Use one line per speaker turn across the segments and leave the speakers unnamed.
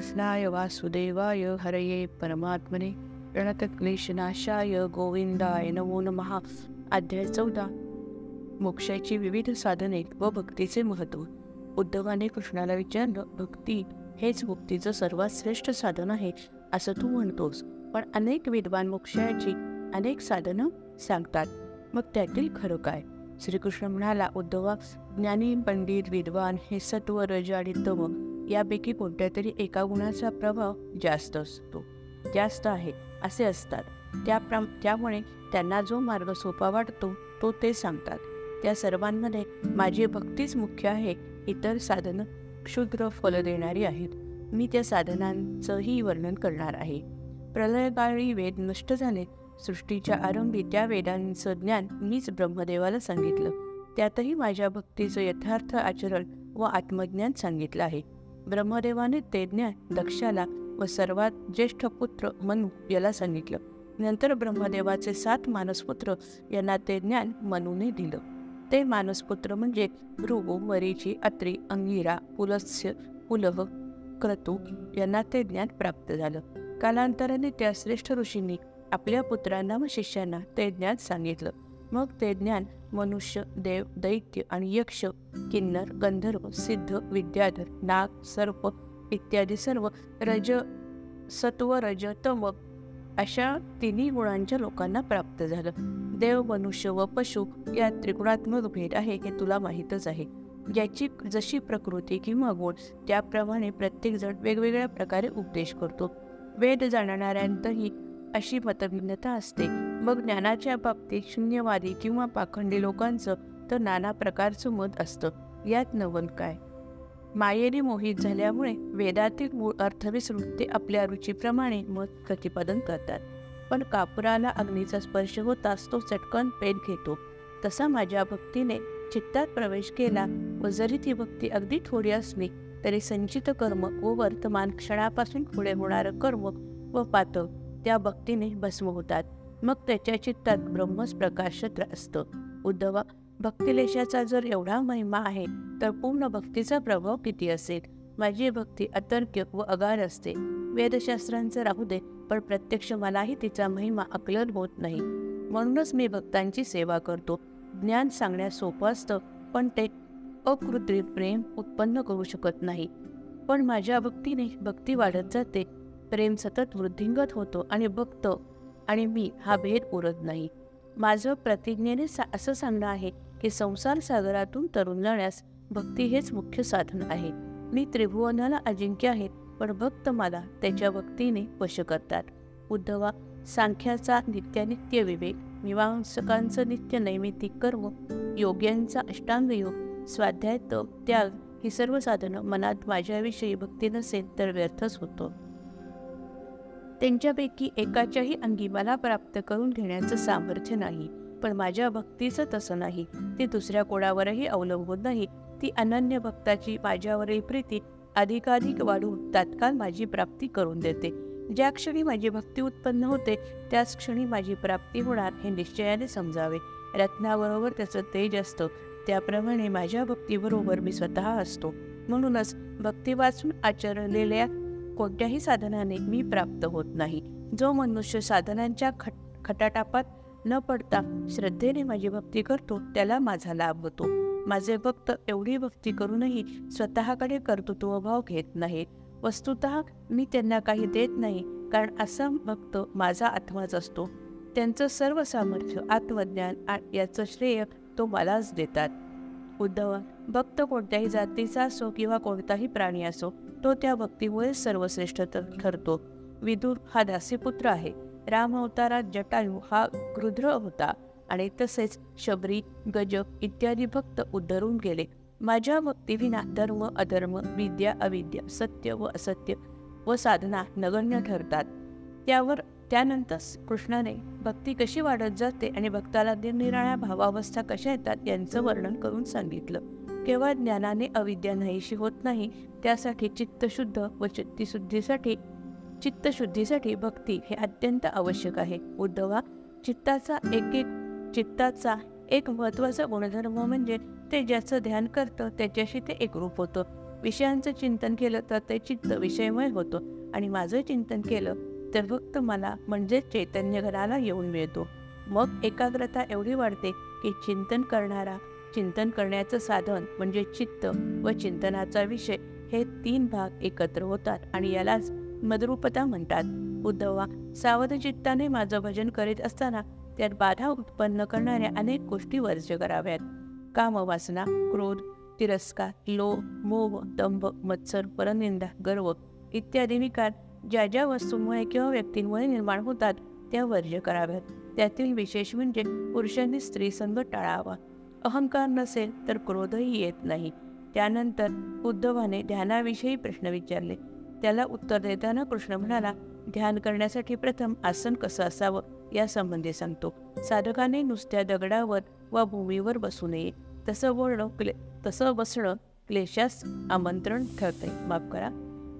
कृष्णाय वासुदेवाय हरये परमात्मने प्रणतक्लेशनाशाय गोविंदाय नमो नमहा अध्याय चौदा. मोक्षाची विविध साधने व भक्तीचे महत्त्व. उद्धवाने कृष्णाला विचारलं भक्ती हेच मुक्तीचं सर्वात श्रेष्ठ साधन आहे असं तू म्हणतोस. पण अनेक विद्वान मोक्षाची अनेक साधनं सांगतात. मग त्यातील खरं काय? श्रीकृष्ण म्हणाला उद्धवा ज्ञानी पंडित विद्वान हे सत्व रज आणि तम यापैकी कोणत्या तरी एका गुणाचा प्रभाव जास्त असतो. जास्त आहे असे असतात. त्या प्र त्यामुळे त्यांना जो मार्ग सोपा वाटतो तो ते सांगतात. त्या सर्वांमध्ये माझी भक्तीच मुख्य आहे इतर साधनं क्षुद्र फल देणारी आहेत. मी त्या साधनांचंही वर्णन करणार आहे. प्रलयकाळी वेद नष्ट झाले. सृष्टीच्या आरंभी त्या वेदांचं ज्ञान मीच ब्रह्मदेवाला सांगितलं. त्यातही माझ्या भक्तीचं यथार्थ आचरण व आत्मज्ञान सांगितलं आहे. ब्रह्मदेवाने ते ज्ञान दक्षाला व सर्वात ज्येष्ठ पुत्र मनु याला सांगितलं. नंतर ब्रह्मदेवाचे सात मानसपुत्र यांना ते ज्ञान मनुने दिलं. ते मानसपुत्र म्हणजे भृगु मरीची अत्री अंगिरा पुलस्य पुलह क्रतू यांना ते ज्ञान प्राप्त झालं. कालांतराने त्या श्रेष्ठ ऋषींनी आपल्या पुत्रांना व शिष्यांना ते ज्ञान सांगितलं. मग ते ज्ञान मनुष्य देव दैत्य आणि यक्ष किन्नर गंधर्व सिद्ध विद्याधर नाग सर्प इत्यादी सर्व रज सत्व रज तम अशा तिन्ही गुणांच्या लोकांना प्राप्त झालं. देव मनुष्य व पशु या त्रिगुणात्मक भेद आहे हे तुला माहीतच आहे. ज्याची जशी प्रकृती किंवा गुण त्याप्रमाणे प्रत्येकजण वेगवेगळ्या प्रकारे उपदेश करतो. वेद जाणणाऱ्यांतही अशी मतभिन्नता असते. मग ज्ञानाच्या बाबतीत शून्यवादी किंवा पाखंडी लोकांचं तर नाना प्रकारचं मत असतं. यात नवन काय? मायेने मोहित झाल्यामुळे वेदातील मूळ अर्थविसरून ते आपल्या रुचीप्रमाणे मत प्रतिपादन करतात. पण कापुराला अग्नीचा स्पर्श होताच तो चटकन पेट घेतो. तसा माझ्या भक्तीने चित्तात प्रवेश केला व जरी ती भक्ती अगदी थोडी असली तरी संचित कर्म व वर्तमान क्षणापासून पुढे होणारं कर्म व पातळ त्या भक्तीने भस्म होतात मग त्याच्या चित्तात ब्रह्मच प्रकाशत्र असतं. उद्धवा भक्तिलेशाचा जर एवढा महिमा आहे तर पूर्ण भक्तीचा प्रभाव किती असेल? माझी भक्ती अतर्क्य व अगार असते. वेदशास्त्रांचं राहू दे पण प्रत्यक्ष मलाही तिचा महिमा आकलन होत नाही. म्हणूनच मी भक्तांची सेवा करतो. ज्ञान सांगण्यास सोपं असतं पण ते अकृत्रिम प्रेम उत्पन्न करू शकत नाही. पण माझ्या भक्तीने भक्ती वाढत जाते. प्रेम सतत वृद्धिंगत होतो आणि भक्त आणि मी हा भेद उरत नाही. माझं प्रतिज्ञेने सा असं सांगणं आहे की संसार सागरातून तरुण जाण्यास भक्ती हेच मुख्य साधन आहे. मी त्रिभुवनाला अजिंक्य आहे पण भक्त मला त्याच्या भक्तीने वश करतात. उद्धवा सांख्याचा नित्यानित्य विवेक मीमांसकांचं नित्य नैमित्तिक कर्म योग्यांचा अष्टांग योग स्वाध्याय त्याग ही सर्व साधनं मनात माझ्याविषयी भक्ती नसेल तर व्यर्थच होतो. त्यांच्यापैकी एकाच्याही अंगी मला प्राप्त करून घेण्याचं सामर्थ्य नाही. पण माझ्या भक्तीचं तसं नाही. ती दुसऱ्या कोणावरही अवलंबून नाही. ती अनन्य भक्ताची माझ्यावरील प्रीती अधिकाधिक वाढून तात्काळ माझी प्राप्ती करून देते. ज्या क्षणी माझी भक्ती उत्पन्न होते त्याच क्षणी माझी प्राप्ती होणार हे निश्चयाने समजावे. रत्नाबरोबर त्याचं तेज असतं. त्याप्रमाणे माझ्या भक्तीबरोबर मी स्वतः असतो. म्हणूनच भक्ती वाचून आचरलेल्या कोणत्याही साधनाने मी प्राप्त होत नाही. जो मनुष्य साधनांच्या खट खटाटापात न पडता श्रद्धेने माझी भक्ती करतो त्याला माझा लाभ होतो. माझे भक्त एवढी भक्ती करूनही स्वतःकडे कर्तृत्वभाव घेत नाहीत. वस्तुत मी त्यांना काही देत नाही कारण असा भक्त माझा आत्माच असतो. त्यांचं सर्व सामर्थ्य आत्मज्ञान याचं श्रेय तो मलाच देतात. उद्धव भक्त कोणत्याही जातीचा असो किंवा कोणताही प्राणी असो तो त्या भक्तीमुळे सर्वश्रेष्ठ ठरतो. विदुर हा दासीपुत्र आहे. राम अवतारात जटायू हा गृध्र होता आणि तसेच शबरी गज इत्यादी भक्त उद्धरून गेले. माझ्या भक्तीविना धर्म अधर्म विद्या अविद्या सत्य व असत्य व साधना नगण्य ठरतात. त्यावर त्यानंतर कृष्णाने भक्ती कशी वाढत जाते आणि भक्ताला निरनिराळ्या भावावस्था कशा येतात यांचं वर्णन करून सांगितलं. केवळ ज्ञानाने अविद्या नाहीशी होत नाही त्यासाठी चित्तशुद्ध व चित्तशुद्धीसाठी चित्तशुद्धीसाठी भक्ती हे अत्यंत आवश्यक आहे. उद्धवा चित्ताचा एक एक चित्ताचा एक महत्त्वाचा गुणधर्म म्हणजे ते ज्याचं ध्यान करतं त्याच्याशी ते एकरूप होतं. विषयांचं चिंतन केलं तर ते चित्त विषयमय होतं आणि माझं चिंतन केलं तर फक्त मला म्हणजेच चैतन्य घराला येऊन मिळतो. मग एकाग्रता एवढी वाढते की चिंतन करणारा चिंतन करण्याचं साधन म्हणजे चित्त व चिंतनाचा विषय हे तीन भाग एकत्र होतात आणि यालाच मदरूपता म्हणतात. उद्धवा सावध चित्ताने माझं भजन करीत असताना त्यात बाधा उत्पन्न करणाऱ्या अनेक गोष्टी वर्ज्य कराव्यात. कामवासना क्रोध तिरस्कार लोभ मोह दंभ मत्सर परनिंदा गर्व इत्यादी विकार ज्या ज्या वस्तूंमुळे किंवा व्यक्तींमुळे निर्माण होतात त्या वर्ज्य कराव्यात. त्यातील विशेष म्हणजे पुरुषांनी स्त्री संघ टाळावा. अहंकार नसेल तर क्रोधही येत नाही. त्यानंतर उद्धवाने ध्यानाविषयी प्रश्न विचारले. त्याला उत्तर देताना कृष्ण म्हणाला ध्यान करण्यासाठी प्रथम आसन कसं असावं यासंबंधी सांगतो. साधकाने नुसत्या दगडावर वा भूमीवर बसू नये. तसं बोलणं क्ले तसं बसणं क्लेशास आमंत्रण ठरते. माफ करा.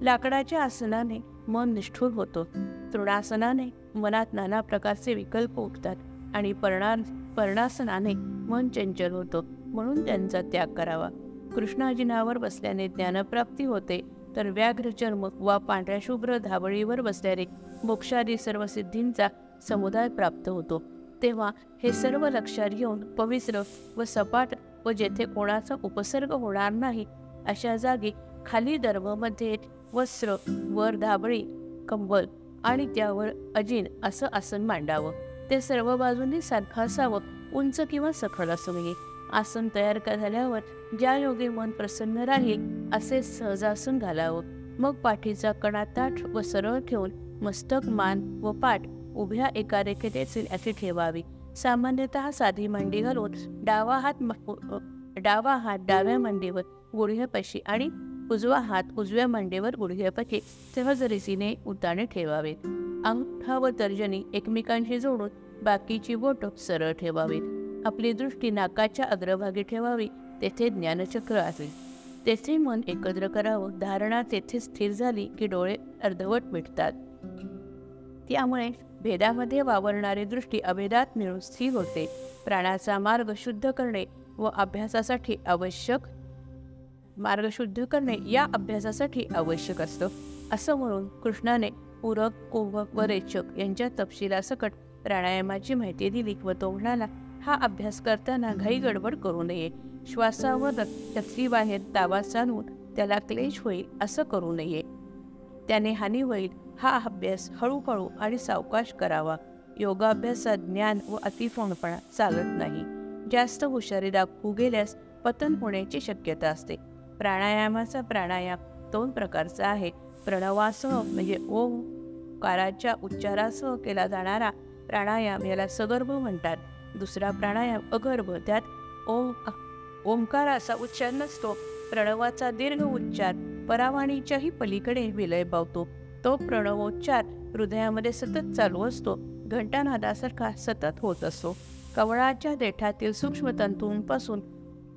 लाकडाच्या आसनाने मन निष्ठूर होतो. तृणासनाने मनात नाना प्रकारचे विकल्प उठतात. आणि पर्णा पर्णासनाने मन चंचल होतं. म्हणून त्यांचा त्याग करावा. कृष्णाजिनावर बसल्याने ज्ञानप्राप्ती होते. तर व्याघ्र चर्म वा पांढऱ्या शुभ्र धाबळीवर बसल्याने मोक्षादी सर्व सिद्धींचा समुदाय प्राप्त होतो. तेव्हा हे सर्व लक्षात घेऊन पवित्र व सपाट व जेथे कोणाचा उपसर्ग होणार नाही अशा जागी खाली दर्भमध्ये वस्त्र वर धाबळी कंबल आणि त्यावर अजिन असं आसन मांडावं. ते सर्व बाजूंनी सारखं असावं उंच किंवा सखल असू नये. आसन तयार झाल्यावर ज्या योगे मन प्रसन्न राहील असे सहजासन घालावं. मग पाठीचा कणा ताठ व सरळ ठेवून मस्तक मान व पाठ उभ्या एका रेखेत येतील असे ठेवावी. सामान्यतः साधी मांडी घालून डावा हात डावा हात डाव्या मांडीवर गुडघ्यापाशी आणि उजवा हात उजव्या मांडीवर गुडघ्यापाशी सहज रीतीने उताने ठेवावेत. अंगठा व तर्जनी एकमेकांशी जोडून बाकीची बोट सरळ ठेवावीत. आपली दृष्टी नाकाच्या अग्रभागी ठेवावी तेथे ज्ञानचक्र असेल तेथे मन एकत्र करावं धारणा तेथे स्थिर झाली की डोळे अर्धवट मिटतात. त्यामुळे भेदामध्ये वावरणारी दृष्टी अभेदात मिळून स्थिर होते. प्राणाचा मार्ग शुद्ध करणे व अभ्यासासाठी आवश्यक मार्ग शुद्ध करणे या अभ्यासासाठी आवश्यक असतं. असं म्हणून कृष्णाने पूरक कुंभक व रेचक यांच्या तपशिलासकट प्राणायामाची माहिती दिली व तो म्हणाला हा अभ्यास करताना घाई गडबड करू नये. श्वासावर बाहेर दावा सांगून त्याला क्लेश होईल असं करू नये. त्याने हानी होईल. हा अभ्यास हळूहळू आणि सावकाश करावा. योगाभ्यासात ज्ञान व अतिफोणपणा चालत नाही. जास्त हुशारी दाखवू गेल्यास पतन होण्याची शक्यता असते. प्राणायामाचा प्राणायाम दोन प्रकारचा आहे. प्रणवासह म्हणजे ओम काराच्या उच्चारासह केला जाणारा प्राणायाम याला सगर्भ म्हणतात. दुसरा प्राणायाम अगर्भ त्यात ओम ओंकाराचा उच्चार नसतो. प्रणवाचा दीर्घ उच्चार परावाणीच्याही पलीकडे विलय पावतो तो प्रणवोच्चार हृदयामध्ये सतत चालू असतो. घंटानादासारखा सतत होत असतो कवळाच्या देठातील सूक्ष्मतंतूंपासून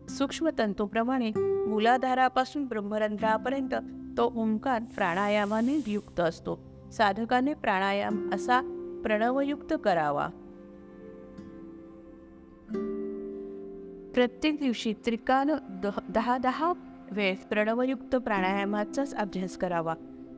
सूक्ष्मतंतूप्रमाणे मूलाधारापासून ब्रह्मरंध्रापर्यंत तो ओंकार प्राणायामाने युक्त असतो. साधकाने प्राणायाम असा प्रणवयुक्त करावा. प्रत्येक दिवशी त्रिकाल दहा दहा वेळेस प्रणवयुक्त प्राणायामाचाच अभ्यास करावा.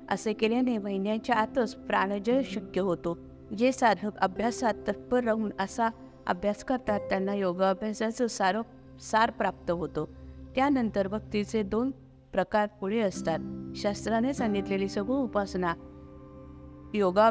असे केल्याने महिन्याच्या आतच प्राणजय शक्य होतो. जे साधक अभ्यासात तत्पर राहून असा अभ्यास करतात त्यांना योगाभ्यासाचं सार सार प्राप्त होतो. त्यानंतर भक्तीचे दोन प्रकार पुढे असतात. शास्त्राने सांगितलेली सगळी उपासना. योगा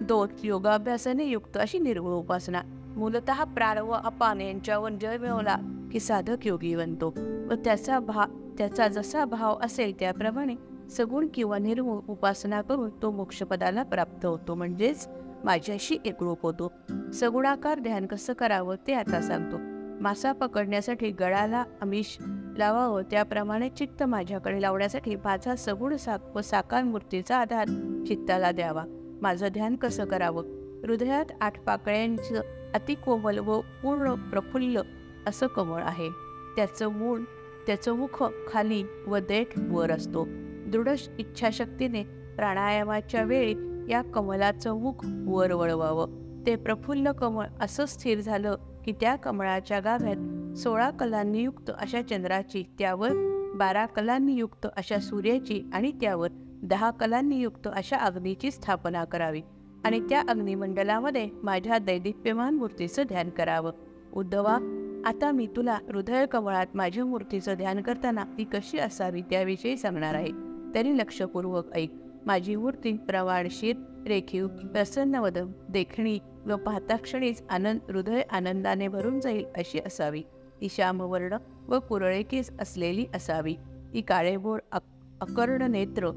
दोन योगाभ्यासाने युक्त अशी निर्गुण उपासना. मूलत प्रारव व अपान यांच्यावर जय मिळवला की साधक योगी बनतो व त्याचा भा त्याचा जसा भाव असेल त्याप्रमाणे सगुण किंवा निर्गुण उपासना करून तो मोक्षपदाला प्राप्त होतो. म्हणजेच माझ्याशी एकरूप होतो. सगुणाकार ध्यान कसं करावं ते आता सांगतो. मासा पकडण्यासाठी गळाला आमिष लावावं हो. त्याप्रमाणे चित्त माझ्याकडे लावण्यासाठी माझा सगुण साक व साकार मूर्तीचा आधार चित्ताला द्यावा. माझं ध्यान कसं करावं? हृदयात आठ पाकळ्यांचं अतिकोमल व पूर्ण प्रफुल्ल असं कमळ आहे. त्याचं मूळ त्याचं मुख खाली व देठ वर असतो. दृढ इच्छाशक्तीने प्राणायामाच्या वेळी या कमलाचं मुख वर वळवावं. ते प्रफुल्ल कमळ असं स्थिर झालं की त्या कमळाच्या गाभ्यात सोळा कलांनी युक्त अशा चंद्राची त्यावर बारा कलांनी युक्त अशा सूर्याची आणि त्यावर दहा कलांनी युक्त अशा अग्नीची स्थापना करावी आणि त्या अग्निमंडलामध्ये माझ्या दैदिप्यमान मूर्तीचं ध्यान करावं. उद्धवा आता मी तुला हृदय कमळात माझ्या मूर्तीचं ध्यान करताना ती कशी असावी त्याविषयी सांगणार आहे. तरी लक्षपूर्वक ऐक. माझी मूर्ती प्रवाळशीर रेखीव प्रसन्नवद देखणी व पाहताक्षणीच आनंद हृदय आनंदाने भरून जाईल अशी असावी. ती श्यामवर्ण व कुरळे केस असलेली असावी. ती काळेबोळ अक अकर्ण नेत्र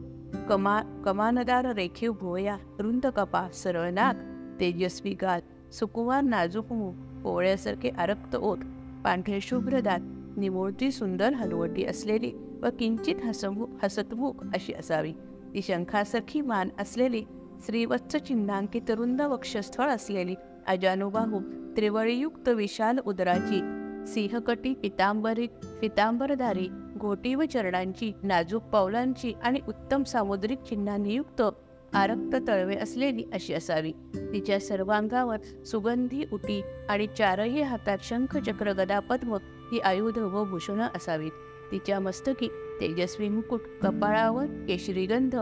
कमा कमानदार रेखीव भुवया रुंद कपा सरळ नाक तेजस्वी गाल सुकुमार नाजूक मुख पोवळ्यासारखे आरक्त ओठ पांढरे शुभ्र दात निमुळती सुंदर हलवटी असलेली व किंचित हसमुख हसतमुख अशी असावी. ती शंखासारखी मान असलेली श्रीवत्स चिन्हांकित रुंद वक्षस्थळ असलेली अजानुबाहू त्रिवळीयुक्त विशाल उदराची सिंहकटी पितांबरी पितांबरधारी घोटी व चरणांची नाजूक पावलांची आणि उत्तम सामुद्रिक चिन्हांनी युक्त आरक्त तळवे असलेली अशी असावी. तिच्या सर्वांगावर सुगंधी उटी आणि चारही हातात शंख चक्र गदा पद्म ही आयुध व भूषणं असावीत. तिच्या मस्तकी तेजस्वी मुकुट कपाळावर केशरीगंध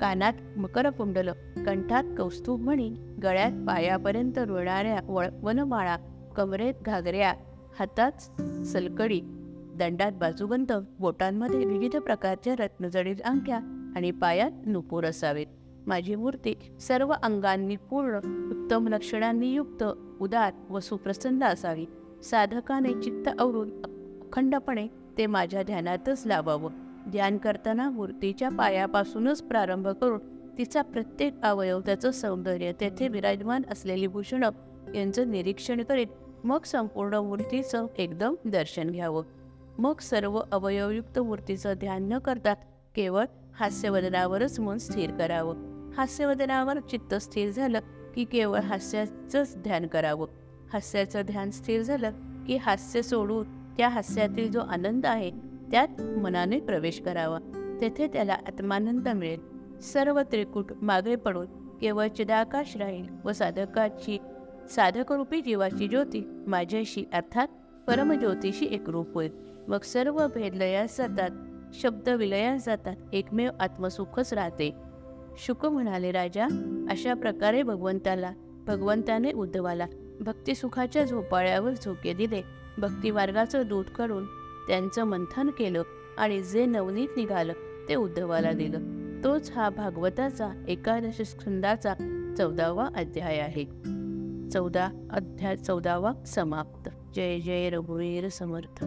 कानात मकरकुंडल कंठात कौस्तुभमणी गळ्यात पायापर्यंत रुळणाऱ्या वळ वनमाळा कमरेत घागऱ्या हातात सलकडी दंडात बाजूबंद बोटांमध्ये विविध प्रकारच्या रत्नजडीत अंगठ्या आणि पायात नुपूर असावेत. माझी मूर्ती सर्व अंगांनी पूर्ण उत्तम लक्षणांनी युक्त उदार व सुप्रसन्न असावी. साधकाने चित्त आवरून अखंडपणे ते माझ्या ध्यानातच लावावं. ध्यान करताना मूर्तीच्या पायापासूनच प्रारंभ करून तिचा प्रत्येक अवयव त्याचं सौंदर्य तेथे विराजमान असलेली भूषणं यांचं निरीक्षण करीत मग संपूर्ण मूर्तीचं एकदम दर्शन घ्यावं. मग सर्व अवयवयुक्त मूर्तीचं ध्यान न करता केवळ हास्यवदनावरच मन स्थिर करावं. हास्यवदनावर चित्त स्थिर झालं की केवळ हास्याचंच ध्यान करावं. हास्याचं ध्यान स्थिर झालं की हास्य सोडून त्या हास्यातील जो आनंद आहे त्यात मनाने प्रवेश करावा. तेथे त्याला आत्मानंद मिळेल. सर्व त्रिकूट मागे पडून केवळ चिदाकाश राहील व साधकाची साधकरूपी जीवाची ज्योती माझ्याशी अर्थात परमज्योतीशी एकरूप होईल. मग सर्व भेद लयास जातात शब्द विलयास जातात एकमेव आत्मसुखच राहते. शुक म्हणाले राजा अशा प्रकारे भगवंताला भगवंताने उद्धवाला भक्तिसुखाच्या झोपाळ्यावर झोके दिले. भक्तिमार्गाचं दूध काढून त्यांचं मंथन केलं आणि जे नवनीत निघालं ते उद्धवाला दिलं. तोच हा भागवताचा एकादश स्कंदाचा चौदावा अध्याय आहे. चौदा अध्याय चौदावा समाप्त. जय जय रघुवीर समर्थ.